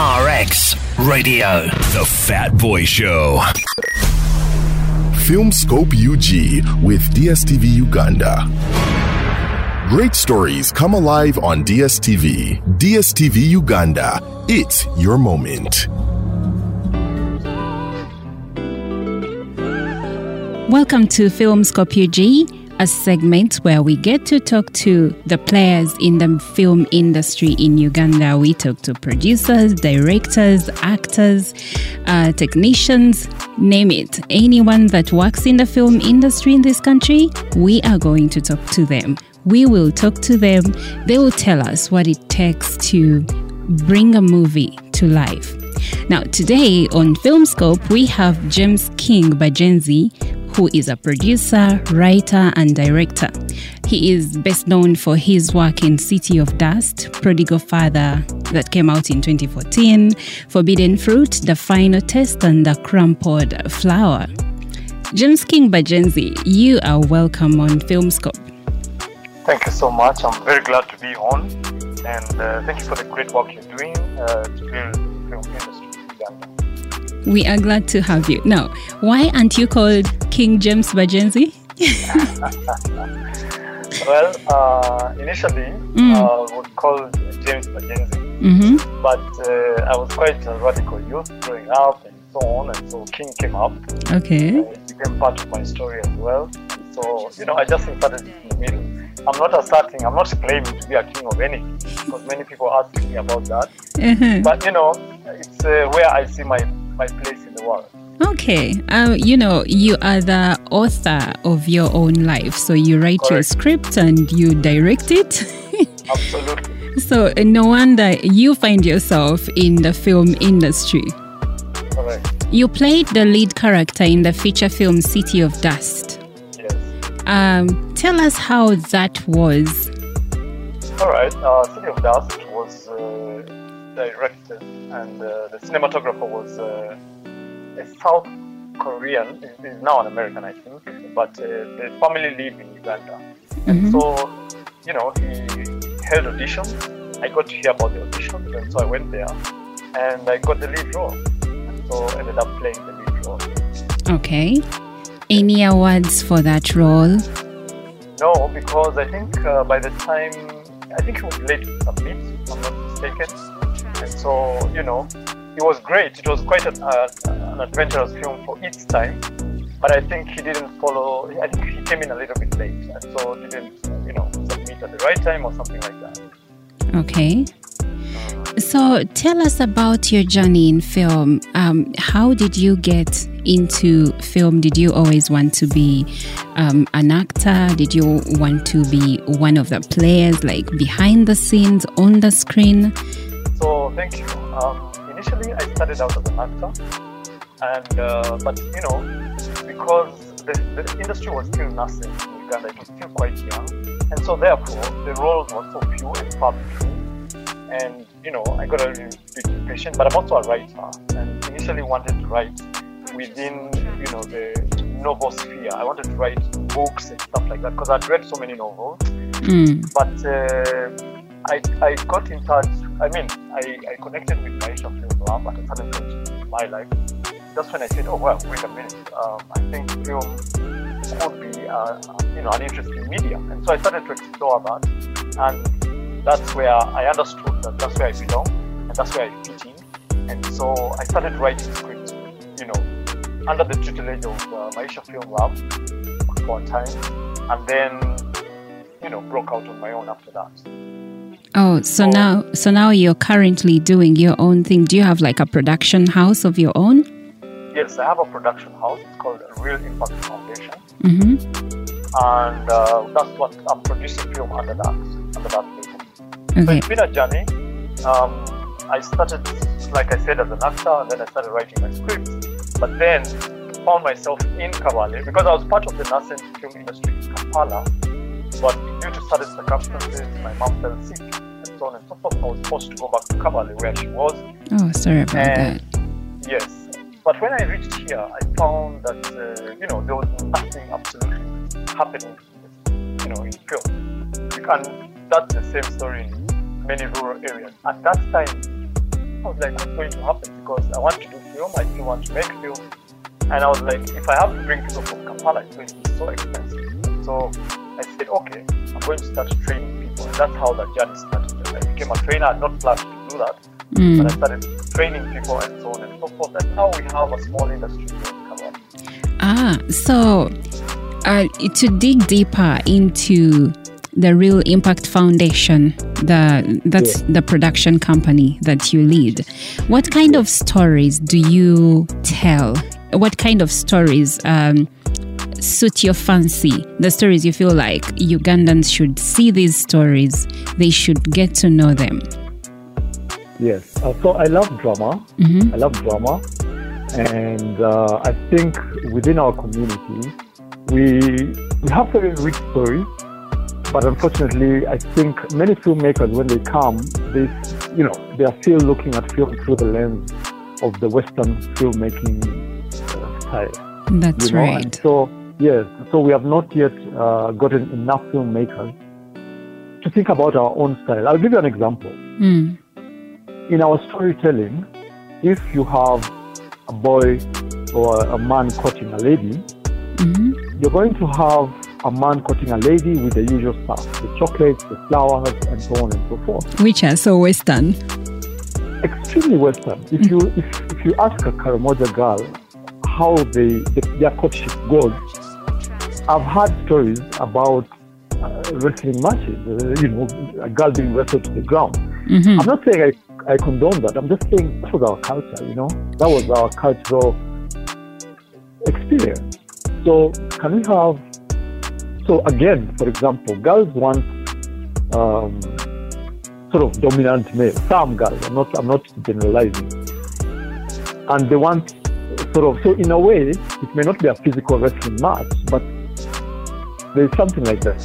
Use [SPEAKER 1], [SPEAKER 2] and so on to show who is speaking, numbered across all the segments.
[SPEAKER 1] RX Radio.
[SPEAKER 2] The Fat Boy Show.
[SPEAKER 3] Filmscope UG with DSTV Uganda. Great stories come alive on DSTV. DSTV Uganda. It's your moment.
[SPEAKER 4] Welcome to Filmscope UG a segment where we get to talk to the players in the film industry in Uganda. We talk to producers, directors, actors, uh, technicians, name it. Anyone that works in the film industry in this country, we are going to talk to them. We will talk to them. They will tell us what it takes to bring a movie to life. Now, today on Filmscope, we have James King Bagyenzi, who is a producer, writer, and director. He is best known for his work in City of Dust, Prodigal Father, that came out in 2014, Forbidden Fruit, The Final Test, and The Crumpled Flower. James King Bagyenzi, you are welcome on Filmscope.
[SPEAKER 5] Thank you so much. I'm very glad to be on, and uh, thank you for the great work you're doing uh, to build film industry in Uganda.
[SPEAKER 4] We are glad to have you. Now, why aren't you called King James Bagyenzi?
[SPEAKER 5] well, uh, initially, mm. uh, I was called James Bagyenzi, mm-hmm. but uh, I was quite a radical youth growing up and so on, and so King came up.
[SPEAKER 4] Okay.
[SPEAKER 5] it became part of my story as well. So, you know, I just inserted it in the middle. I'm not asserting, I'm not claiming to be a king of anything because many people ask me about that. Mm-hmm. But, you know, it's uh, where I see my my place in the world.
[SPEAKER 4] Okay. Um, you know, you are the author of your own life. So you write Correct. your script and you direct it.
[SPEAKER 5] Absolutely.
[SPEAKER 4] so no wonder you find yourself in the film industry.
[SPEAKER 5] Correct.
[SPEAKER 4] You played the lead character in the feature film City of Dust.
[SPEAKER 5] Yes.
[SPEAKER 4] Um, tell us how that was.
[SPEAKER 5] All right. Uh, City of Dust was uh, directed and uh, the cinematographer was uh, a South Korean. He's now an American, I think, but uh, the family lived in Uganda, mm-hmm. and so you know he held auditions. I got to hear about the auditions, and so I went there, and I got the lead role, and so ended up playing the lead role.
[SPEAKER 4] Okay. Any awards for that role?
[SPEAKER 5] No, because I think uh, by the time I think he was late to submit, if I'm not mistaken. So, you know, it was great. It was quite a, uh, an adventurous film for its time. But I think he didn't follow, I think he came in a little bit late. And so didn't, you know, submit at the right time or something like that.
[SPEAKER 4] Okay. So tell us about your journey in film. Um, how did you get into film? Did you always want to be um, an actor? Did you want to be one of the players, like behind the scenes, on the screen?
[SPEAKER 5] Thank you. Um, initially, I started out as an actor, and uh, but you know, because the, the industry was still nascent in Uganda, it was still quite young, and so therefore the roles were so few and far between. And you know, I got a little bit impatient, but I'm also a writer, and initially wanted to write within you know the novel sphere. I wanted to write books and stuff like that because I'd read so many novels, mm. but. Uh, I, I got in touch. I mean, I, I connected with Maisha Film Lab at a point in my life. That's when I said, oh, well, wait a minute. Um, I think film could be, uh, you know, an interesting medium. And so I started to explore that. And that's where I understood that that's where I belong and that's where I fit in. And so I started writing scripts, you know, under the tutelage of uh, Maisha Film Lab for a time. And then, you know, broke out on my own after that.
[SPEAKER 4] Oh, so oh. now so now you're currently doing your own thing. Do you have like a production house of your own?
[SPEAKER 5] Yes, I have a production house. It's called Reel Impact Foundation. Mm-hmm. And uh, that's what I'm producing film under that under that label. Okay. So it's been a journey. Um, I started, like I said, as an actor, and then I started writing my scripts. But then found myself in Kabale because I was part of the nascent film industry in Kampala. But due to certain circumstances, my mom fell sick on and. I was forced to go back to Kabale where she was.
[SPEAKER 4] Oh, sorry about
[SPEAKER 5] and, that. Yes. But when I reached here, I found that, uh, you know, there was nothing absolutely happening, you know, in film. You can, that's the same story in many rural areas. At that time,
[SPEAKER 6] I was like, what's going to happen? Because I want to do film, I still want to make film. And I was like, if I have to bring people from Kampala, it's going to be so expensive. So I said, okay, I'm going to start training people. And that's how that journey started. I became a trainer. I had not planned to do that.
[SPEAKER 4] Mm.
[SPEAKER 6] But I started training people and so on and so forth. And now we have a small industry here in Kampala.
[SPEAKER 4] Ah, so uh, to dig deeper into the Reel Impact Foundation, the that's the production company that you lead. What kind of stories do you tell? What kind of stories um, suit your fancy? The stories you feel like Ugandans should see these stories, they should get to know them.
[SPEAKER 5] Yes. Uh, so I love drama.
[SPEAKER 4] Mhm.
[SPEAKER 5] I love drama. And uh, I think within our community, we, we have very rich stories. But unfortunately, I think many filmmakers, when they come, they, you know, they are still looking at film through the lens of the Western filmmaking uh, style.
[SPEAKER 4] That's
[SPEAKER 5] you know?
[SPEAKER 4] right.
[SPEAKER 5] And so, yes, so we have not yet uh, gotten enough filmmakers to think about our own style. I'll give you an example.
[SPEAKER 4] Mm.
[SPEAKER 5] In our storytelling, if you have a boy or a man courting a lady,
[SPEAKER 4] Mhm.
[SPEAKER 5] you're going to have a man courting a lady with the usual stuff the chocolates, the flowers, and so on and so forth.
[SPEAKER 4] Which are so Western.
[SPEAKER 5] Extremely Western. If you if, if you ask a Karamoja girl how they, the, their courtship goes, I've heard stories about uh, wrestling matches, uh, you know, a girl being wrestled to the ground.
[SPEAKER 4] Mhm.
[SPEAKER 5] I'm not saying I, I condone that. I'm just saying that was our culture, you know? That was our cultural experience. So, can we have. So, again, for example, girls want um, sort of dominant male. Some girls, I'm not, I'm not generalizing. And they want sort of. So, in a way, it may not be a physical wrestling match, but there's something like that.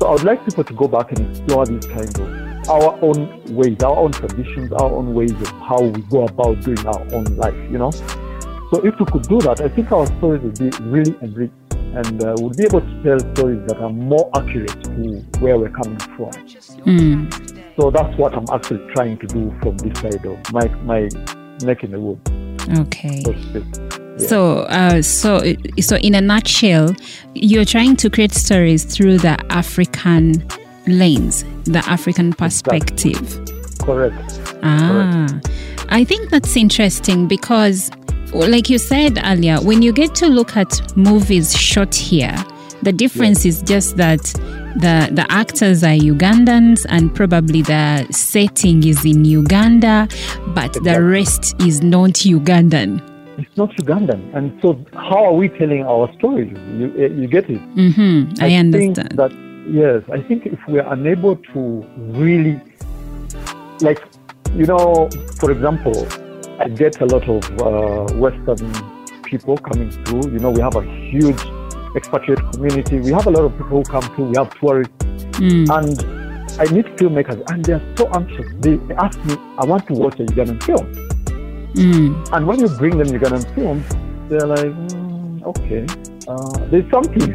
[SPEAKER 5] So I would like people to go back and explore these kinds of our own ways, our own traditions, our own ways of how we go about doing our own life, you know? So if we could do that, I think our stories would be really enriched and uh, we'll be able to tell stories that are more accurate to where we're coming from.
[SPEAKER 4] Mm.
[SPEAKER 5] So that's what I'm actually trying to do from this side of my, my neck in the wood,
[SPEAKER 4] Okay.
[SPEAKER 5] so to speak. Yeah.
[SPEAKER 4] So, uh, so, so in a nutshell, you're trying to create stories through the African lens, the African perspective.
[SPEAKER 5] Correct.
[SPEAKER 4] Ah, I think that's interesting because, like you said earlier, when you get to look at movies shot here, the difference is just that the the actors are Ugandans and probably the setting is in Uganda, but the rest is not Ugandan.
[SPEAKER 5] It's not Ugandan. And so how are we telling our stories? You, eh, you get it?
[SPEAKER 4] hmm I,
[SPEAKER 5] think
[SPEAKER 4] understand.
[SPEAKER 5] that yes, I think if we are unable to really, like, you know, for example, I get a lot of uh, Western people coming through. You know, we have a huge expatriate community. We have a lot of people who come through. We have tourists,
[SPEAKER 4] Mm.
[SPEAKER 5] and I meet filmmakers, and they're so anxious. They ask me, "I want to watch a Ugandan film,"
[SPEAKER 4] Mm.
[SPEAKER 5] and when you bring them Ugandan films, they're like, mm, "Okay, uh, there's something,"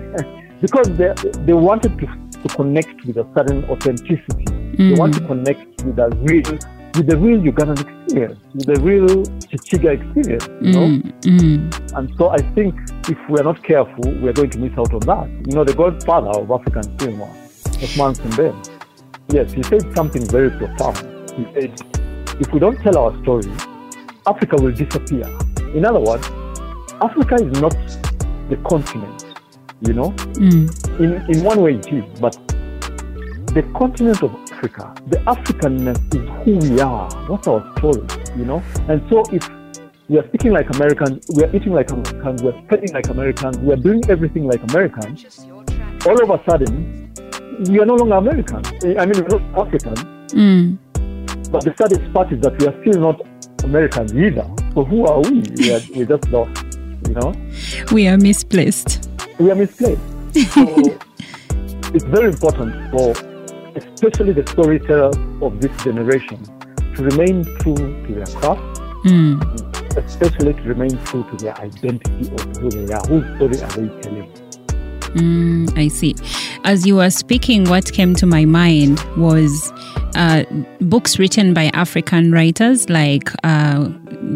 [SPEAKER 5] because they they wanted to to connect with a certain authenticity. They want to connect with a real with the real Ugandan experience, with the real Chichiga experience, you know.
[SPEAKER 4] Mm. Mm.
[SPEAKER 5] And so I think if we're not careful, we're going to miss out on that. You know, the godfather of African cinema, Ousmane Sembene, yes, he said something very profound. He said, if we don't tell our story, Africa will disappear. In other words, Africa is not the continent, you know.
[SPEAKER 4] Mm.
[SPEAKER 5] In, in one way it is, but the continent of Africa, the Africanness is who we are. That's our story, you know. And so if we are speaking like Americans, we are eating like Americans, we are spending like Americans, we are doing everything like Americans, all of a sudden, we are no longer Americans. I mean, we're not Africans,
[SPEAKER 4] Mm.
[SPEAKER 5] but the saddest part is that we are still not Americans either. So who are we? We are, we're just lost, you know.
[SPEAKER 4] We are misplaced.
[SPEAKER 5] we are misplaced. So it's very important for especially the storytellers of this generation to remain true to their craft,
[SPEAKER 4] Mm.
[SPEAKER 5] especially to remain true to their identity of who they are. Whose story are they telling?
[SPEAKER 4] Mm, I see. As you were speaking, what came to my mind was uh, books written by African writers like uh,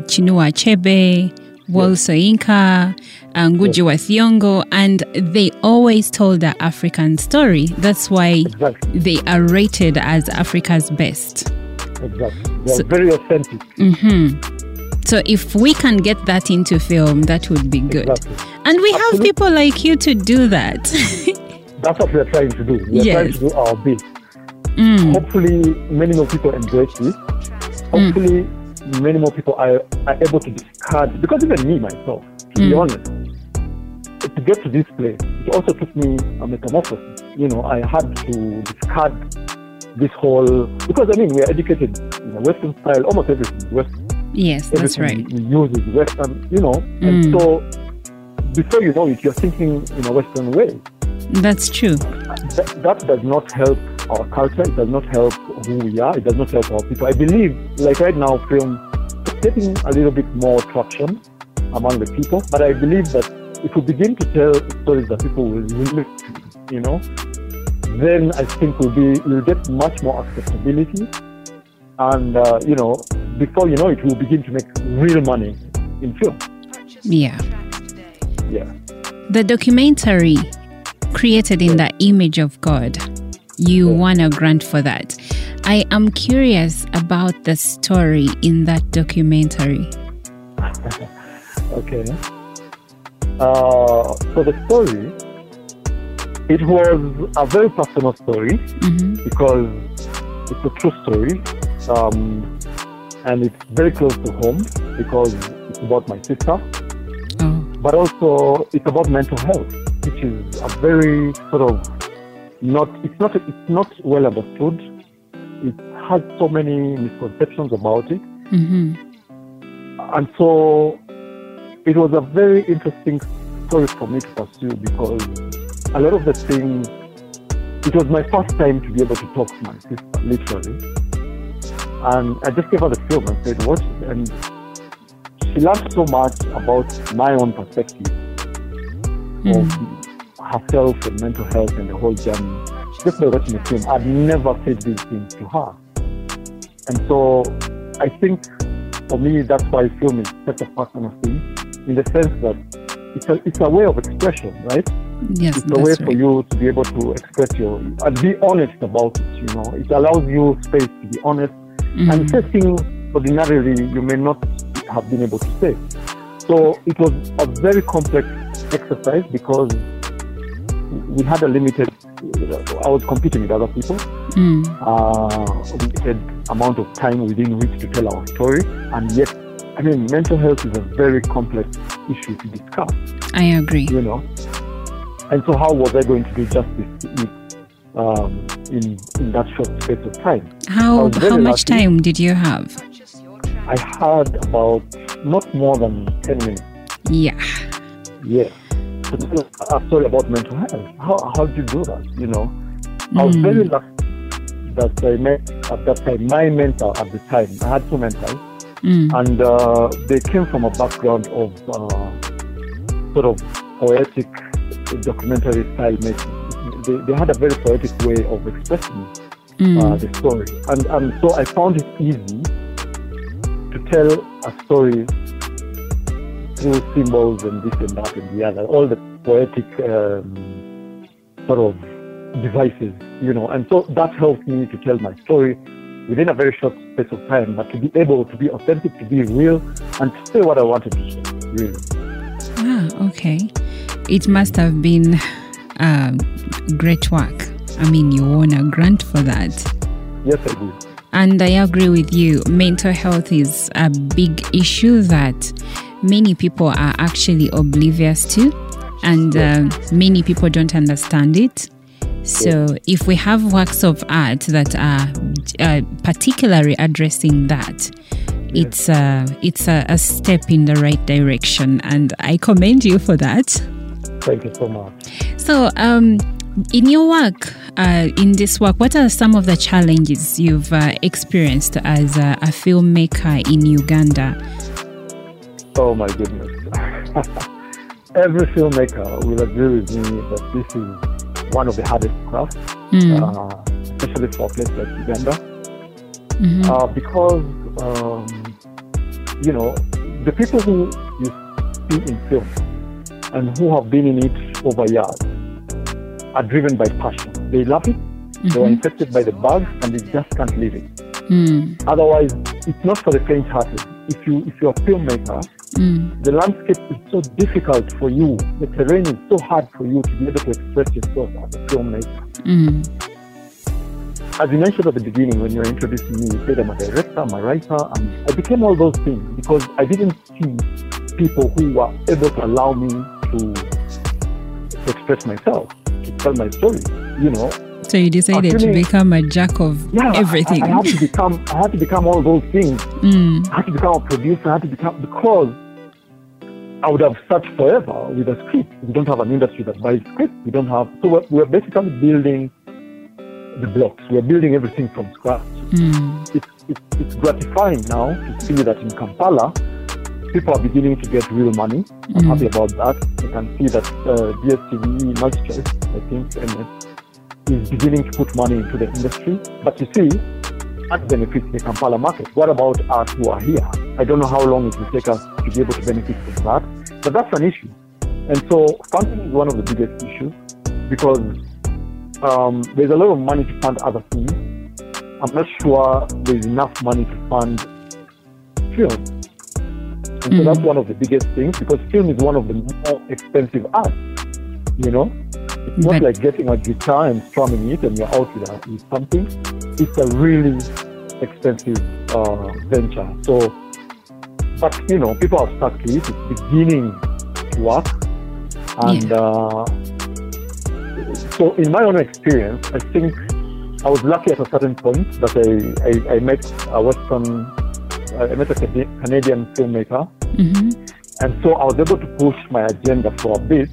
[SPEAKER 4] Chinua Achebe, Wole Soyinka, uh, Ngugi wa Thiong'o, and they always told the African story. That's why
[SPEAKER 5] Exactly.
[SPEAKER 4] they are rated as Africa's best.
[SPEAKER 5] Exactly. They're
[SPEAKER 4] So-
[SPEAKER 5] very authentic.
[SPEAKER 4] So if we can get that into film, that would be good.
[SPEAKER 5] Exactly.
[SPEAKER 4] And we have people like you to do that.
[SPEAKER 5] That's what we're trying to do. We're
[SPEAKER 4] Yes.
[SPEAKER 5] trying to do our bit.
[SPEAKER 4] Mm.
[SPEAKER 5] Hopefully, many more people embrace this. Hopefully, many more people are, are able to discard. Because even me myself, to be
[SPEAKER 4] Mm.
[SPEAKER 5] honest, to get to this place, it also took me a metamorphosis. You know, I had to discard this whole because I mean we are educated in a Western style, almost everything is Western.
[SPEAKER 4] yes, that's
[SPEAKER 5] everything
[SPEAKER 4] right.
[SPEAKER 5] we use is Western, you know.
[SPEAKER 4] Mm.
[SPEAKER 5] And so before you know it, you're thinking in a Western way.
[SPEAKER 4] That's true.
[SPEAKER 5] That, that does not help our culture. It does not help who we are. It does not help our people. I believe, like right now, film is getting a little bit more traction among the people. But I believe that if we begin to tell stories that people will relate to, you know, then I think we'll be we'll get much more accessibility, And uh, you know, before you know it, we'll begin to make real money in film.
[SPEAKER 4] Yeah.
[SPEAKER 5] Yeah.
[SPEAKER 4] The documentary created in the image of God, you won a grant for that. I am curious about the story in that documentary.
[SPEAKER 5] Okay. Uh, so the story, it was a very personal story
[SPEAKER 4] hmm
[SPEAKER 5] because it's a true story, um, and it's very close to home because it's about my sister,
[SPEAKER 4] Oh,
[SPEAKER 5] but also it's about mental health, which is a very sort of not it's not it's not well understood. It has so many misconceptions about it.
[SPEAKER 4] hmm
[SPEAKER 5] And so it was a very interesting story for me to pursue because a lot of the things, it was my first time to be able to talk to my sister, literally. And I just gave her the film and said, watch it. And she learned so much about my own perspective of herself and mental health and the whole journey. Just by watching the film, I'd never said these things to her. And so I think for me, that's why film is such a personal thing, in the sense that it's a, it's a way of expression, right?
[SPEAKER 4] Yes,
[SPEAKER 5] It's a way
[SPEAKER 4] that's
[SPEAKER 5] for you to be able to express your and be honest about it. You know, it allows you space to be honest
[SPEAKER 4] Mhm.
[SPEAKER 5] and say things ordinarily you may not have been able to say. So it was a very complex exercise because we had a limited. I was competing with other people
[SPEAKER 4] Mm.
[SPEAKER 5] uh, limited amount of time within which to tell our story, and yet, I mean, mental health is a very complex issue to discuss,
[SPEAKER 4] I agree.
[SPEAKER 5] you know. And so, how was I going to do justice to it um, in in that short space of time?
[SPEAKER 4] How how much
[SPEAKER 5] lucky.
[SPEAKER 4] time did you have?
[SPEAKER 5] I had about not more than ten minutes.
[SPEAKER 4] Yeah.
[SPEAKER 5] Yeah. To tell a story about mental health. How how did you do that? You know, I was
[SPEAKER 4] Mm.
[SPEAKER 5] very lucky that I met at that time my mentor at the time. I had two mentors.
[SPEAKER 4] Mm.
[SPEAKER 5] and uh, they came from a background of uh, sort of poetic documentary style making. They, they had a very poetic way of expressing uh,
[SPEAKER 4] Mm.
[SPEAKER 5] the story, and and so I found it easy to tell a story through symbols and this and that and the other, all the poetic um, sort of devices, you know, and so that helped me to tell my story within a very short space of time, but to be able to be authentic, to be real, and to say what I wanted to say, really.
[SPEAKER 4] Ah, okay. It must have been uh, great work. I mean, you won a grant for that.
[SPEAKER 5] Yes, I did.
[SPEAKER 4] And I agree with you. Mental health is a big issue that many people are actually oblivious to, and uh, many people don't understand it. So, if we have works of art that are uh, particularly addressing that, it's uh, it's a, a step in the right direction, and I commend you for that.
[SPEAKER 5] Thank you so much.
[SPEAKER 4] So, um, in your work, uh, in this work, what are some of the challenges you've uh, experienced as a, a filmmaker in Uganda?
[SPEAKER 5] Oh my goodness. Every filmmaker will agree with me that this is one of the hardest crafts,
[SPEAKER 4] Mm,
[SPEAKER 5] uh, especially for a place like Uganda. uh, because um, you know the people who you see in film and who have been in it over years are driven by passion. They love it. They were infected by the bug, and they just can't leave it.
[SPEAKER 4] Mm.
[SPEAKER 5] Otherwise, it's not for the faint-hearted. If you if you're a filmmaker,
[SPEAKER 4] Mm.
[SPEAKER 5] the landscape is so difficult for you. The terrain is so hard for you to be able to express yourself as a filmmaker.
[SPEAKER 4] Mm.
[SPEAKER 5] As you mentioned at the beginning when you were introducing me, you said I'm a director, I'm a writer, and I became all those things because I didn't see people who were able to allow me to, to express myself, to tell my story. You know,
[SPEAKER 4] So you decided to become a jack of
[SPEAKER 5] yeah,
[SPEAKER 4] everything.
[SPEAKER 5] I, I had to become, I had to become all those things.
[SPEAKER 4] Mm.
[SPEAKER 5] I had to become a producer. I had to become because I would have searched forever with a script. We don't have an industry that buys scripts. We don't have. So we're, we're basically building the blocks. We're building everything from scratch.
[SPEAKER 4] Mm.
[SPEAKER 5] It's, it's, it's gratifying now to see that in Kampala, people are beginning to get real money. I'm happy about that. You can see that uh, DSTV Multichoice, I think, MS, is beginning to put money into the industry. But you see, that benefits the Kampala market. What about us who are here? I don't know how long it will take us to be able to benefit from that, but that's an issue. And so funding is one of the biggest issues because um, there's a lot of money to fund other things. I'm not sure there's enough money to fund film. And so that's one of the biggest things because film is one of the more expensive arts. You know, it's not
[SPEAKER 4] But-
[SPEAKER 5] like getting a guitar and strumming it and you're out with, a, with something. It's a really expensive uh, venture. So, but you know, people have stuck to it. It's beginning to work, and uh, so in my own experience, I think I was lucky at a certain point that I, I, I met a Western, I met a Canadian filmmaker,
[SPEAKER 4] hmm
[SPEAKER 5] and so I was able to push my agenda for a bit.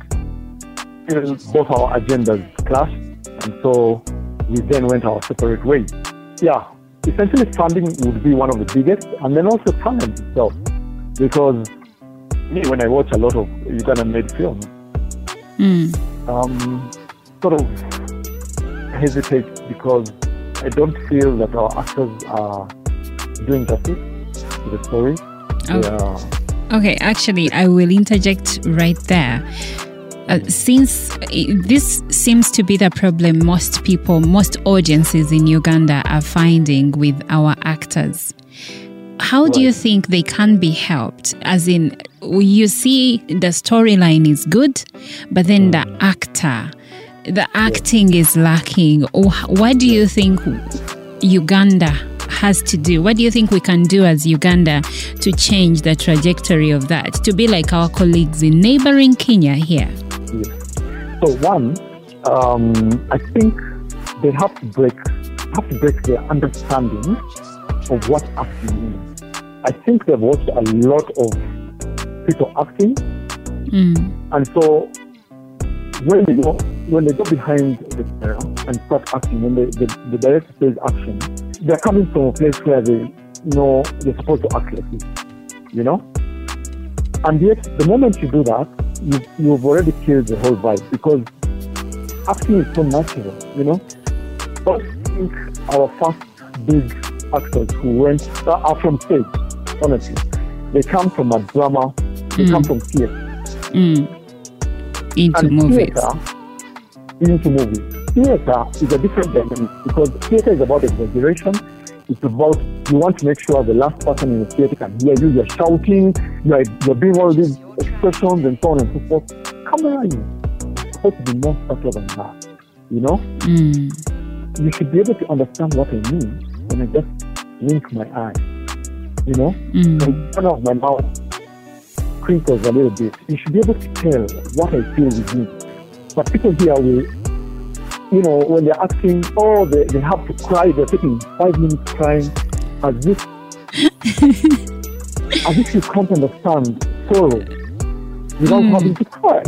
[SPEAKER 5] Both our agendas clashed, and so we then went our separate ways. Yeah, essentially funding would be one of the biggest, and then also talent itself, because me when I watch a lot of Ugandan-made films,
[SPEAKER 4] Mm.
[SPEAKER 5] um, sort of hesitate because I don't feel that our actors are doing justice to the story.
[SPEAKER 4] Oh. Okay, actually, I will interject right there. Uh, since uh, this seems to be the problem most people, most audiences in Uganda are finding with our actors, how do you think they can be helped? As in, you see the storyline is good, but then the actor, the acting is lacking. Or what do you think Uganda has to do? What do you think we can do as Uganda to change the trajectory of that? To be like our colleagues in neighboring Kenya here?
[SPEAKER 5] So one, um, I think they have to break have to break their understanding of what acting means. I think they've watched a lot of people acting,
[SPEAKER 4] Mm.
[SPEAKER 5] and so when they go when they go behind the camera and start acting, when the, the, the director says action, they're coming from a place where they know they're supposed to act like this, you know. And yet, the moment you do that, you, you've already killed the whole vibe because acting is so natural, you know. But think our first big actors who went uh, are from stage, honestly. They come from a drama, they come from theater.
[SPEAKER 4] Mm. Into
[SPEAKER 5] And
[SPEAKER 4] movies.
[SPEAKER 5] theater into movies. Theater is a different dynamic because theater is about exaggeration. It's about you want to make sure the last person in the theater can hear you. You're shouting, you're, you're doing all these expressions and so on and so forth. Camera is supposed to be more subtle than that. You know,
[SPEAKER 4] Mm.
[SPEAKER 5] you should be able to understand what I mean when I just blink my eye. You know,
[SPEAKER 4] Mm.
[SPEAKER 5] the corner of my mouth crinkles a little bit. You should be able to tell what I feel with within. But people here will, you know, when they're acting, oh, they, they have to cry. They're taking five minutes crying as if, as if you can't understand sorrow without
[SPEAKER 4] Mm.
[SPEAKER 5] having to cry.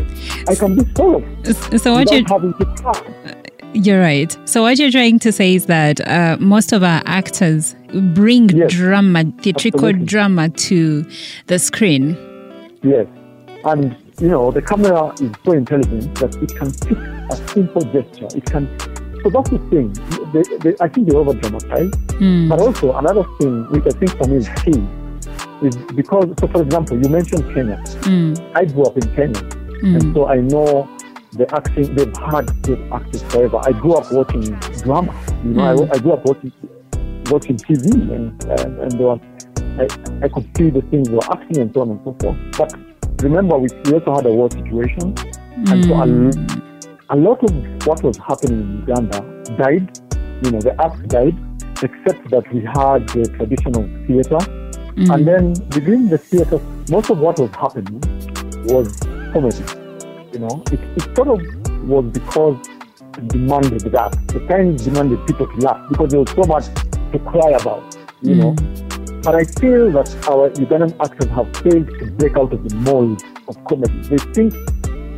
[SPEAKER 5] I can be sorrowful
[SPEAKER 4] S- So what you
[SPEAKER 5] without having to cry.
[SPEAKER 4] You're right. So what you're trying to say is that uh, most of our actors bring
[SPEAKER 5] Yes.
[SPEAKER 4] drama, theatrical
[SPEAKER 5] Absolutely.
[SPEAKER 4] drama to the screen.
[SPEAKER 5] Yes. And, you know, the camera is so intelligent that it can pick a simple gesture. It can so that's the thing. They, they, I think they over dramatize.
[SPEAKER 4] Mm.
[SPEAKER 5] But also another thing which I think for me is key is because so for example you mentioned Kenya.
[SPEAKER 4] Mm.
[SPEAKER 5] I grew up in Kenya and
[SPEAKER 4] Mm.
[SPEAKER 5] so I know the acting they've had they've acted forever. I grew up watching drama. You know. I, I grew up watching watching TV and and, and they were, I, I could see the things they were acting and so on and so forth. But remember we, we also had a war situation and so
[SPEAKER 4] Mm.
[SPEAKER 5] a, a lot of what was happening in Uganda died. You know, the arts died, except that we had the traditional theatre.
[SPEAKER 4] Mm.
[SPEAKER 5] And then within the theatre, most of what was happening was comedy. You know, it, it sort of was because it demanded that. The times demanded people to laugh because there was so much to cry about, you know. But I feel that our Ugandan actors have failed to break out of the mold of comedy. They think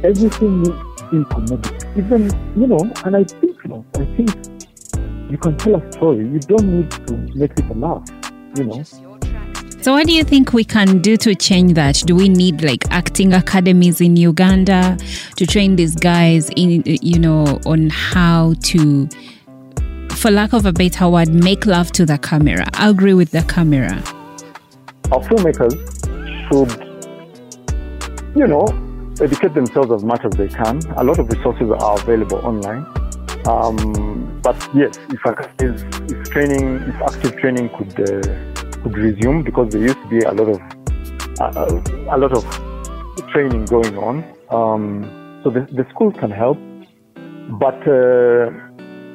[SPEAKER 5] everything needs to be comedic. Even, you know, and I think, you know, I think you can tell a story. You don't need to make people laugh, you know.
[SPEAKER 4] So, what do you think we can do to change that? Do we need like acting academies in Uganda to train these guys in, you know, on how to, for lack of a better word, make love to the camera, I agree with the camera?
[SPEAKER 5] our filmmakers should, you know, educate themselves as much as they can. A lot of resources are available online. Um, but yes, if, if, if training, if active training could uh, could resume, because there used to be a lot of uh, a lot of training going on. Um, so the, the schools can help, but uh,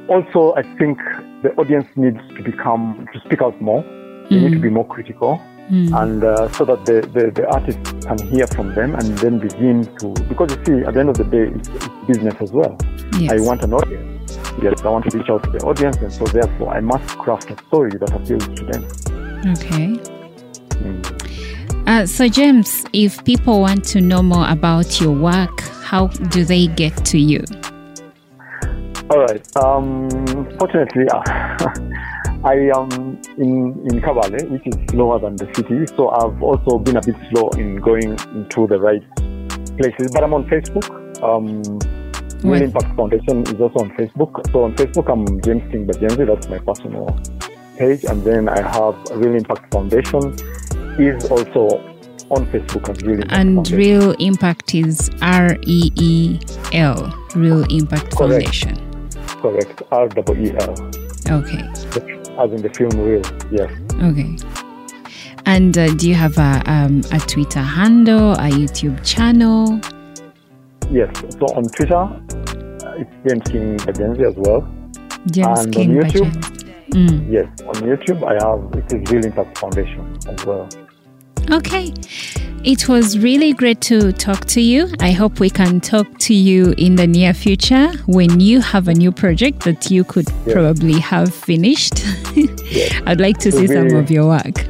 [SPEAKER 5] also I think the audience needs to become to speak out more. They need to be more critical and uh, so that the, the, the artists can hear from them and then begin to because you see at the end of the day it's, it's business as well
[SPEAKER 4] Yes.
[SPEAKER 5] i want an audience yes i want to reach out to the audience and so therefore i must craft a story that appeals to them
[SPEAKER 4] Okay.
[SPEAKER 5] Mm.
[SPEAKER 4] Uh, so, James, if people want to know more about your work, how do they get to you?
[SPEAKER 5] All right um fortunately uh, i am in in kabale which is slower than the city so i've also been a bit slow in going into the right places but i'm on facebook um
[SPEAKER 4] Reel
[SPEAKER 5] Impact Foundation is also on Facebook. So on Facebook, I'm James King Bagyenzi. That's my personal page. And then I have Reel Impact Foundation is also on Facebook as Reel Impact
[SPEAKER 4] And
[SPEAKER 5] Foundation.
[SPEAKER 4] Reel Impact is R E E L, Reel Impact
[SPEAKER 5] Correct.
[SPEAKER 4] Foundation.
[SPEAKER 5] Correct. R W E L.
[SPEAKER 4] Okay.
[SPEAKER 5] As in the film reel, Yes.
[SPEAKER 4] Okay. And uh, do you have a, um, a Twitter handle, a YouTube channel?
[SPEAKER 5] Yes. So on Twitter, uh, it's James King Bagyenzi as well.
[SPEAKER 4] James
[SPEAKER 5] And on YouTube?
[SPEAKER 4] Mm.
[SPEAKER 5] Yes. On YouTube, I have it is Reel Impact Foundation as well.
[SPEAKER 4] Okay. It was really great to talk to you. I hope we can talk to you in the near future when you have a new project that you could
[SPEAKER 5] Yeah.
[SPEAKER 4] probably have finished.
[SPEAKER 5] Yes.
[SPEAKER 4] I'd like to see some of your work.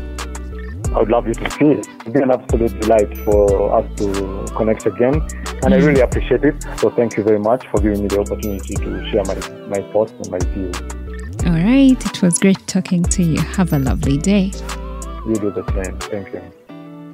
[SPEAKER 5] I would love you to see it. It'd be an absolute delight for us to connect again. And I mm. really appreciate it. So thank you very much for giving me the opportunity to share my, my thoughts and my views.
[SPEAKER 4] All right. It was great talking to you. Have a lovely day.
[SPEAKER 5] You do the same. Thank you.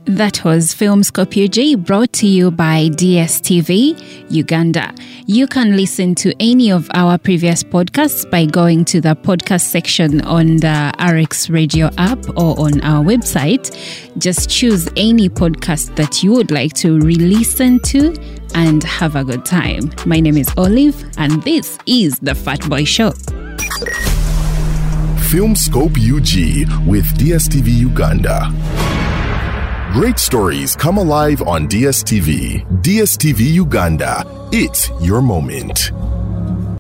[SPEAKER 4] That was Film Filmscope UG brought to you by DSTV Uganda. You can listen to any of our previous podcasts by going to the podcast section on the RX Radio app or on our website. Just choose any podcast that you would like to re listen to and have a good time. My name is Olive, and this is The Fat Boy Show.
[SPEAKER 3] Filmscope UG with DSTV Uganda. Great stories come alive on DSTV. DSTV Uganda. It's your moment.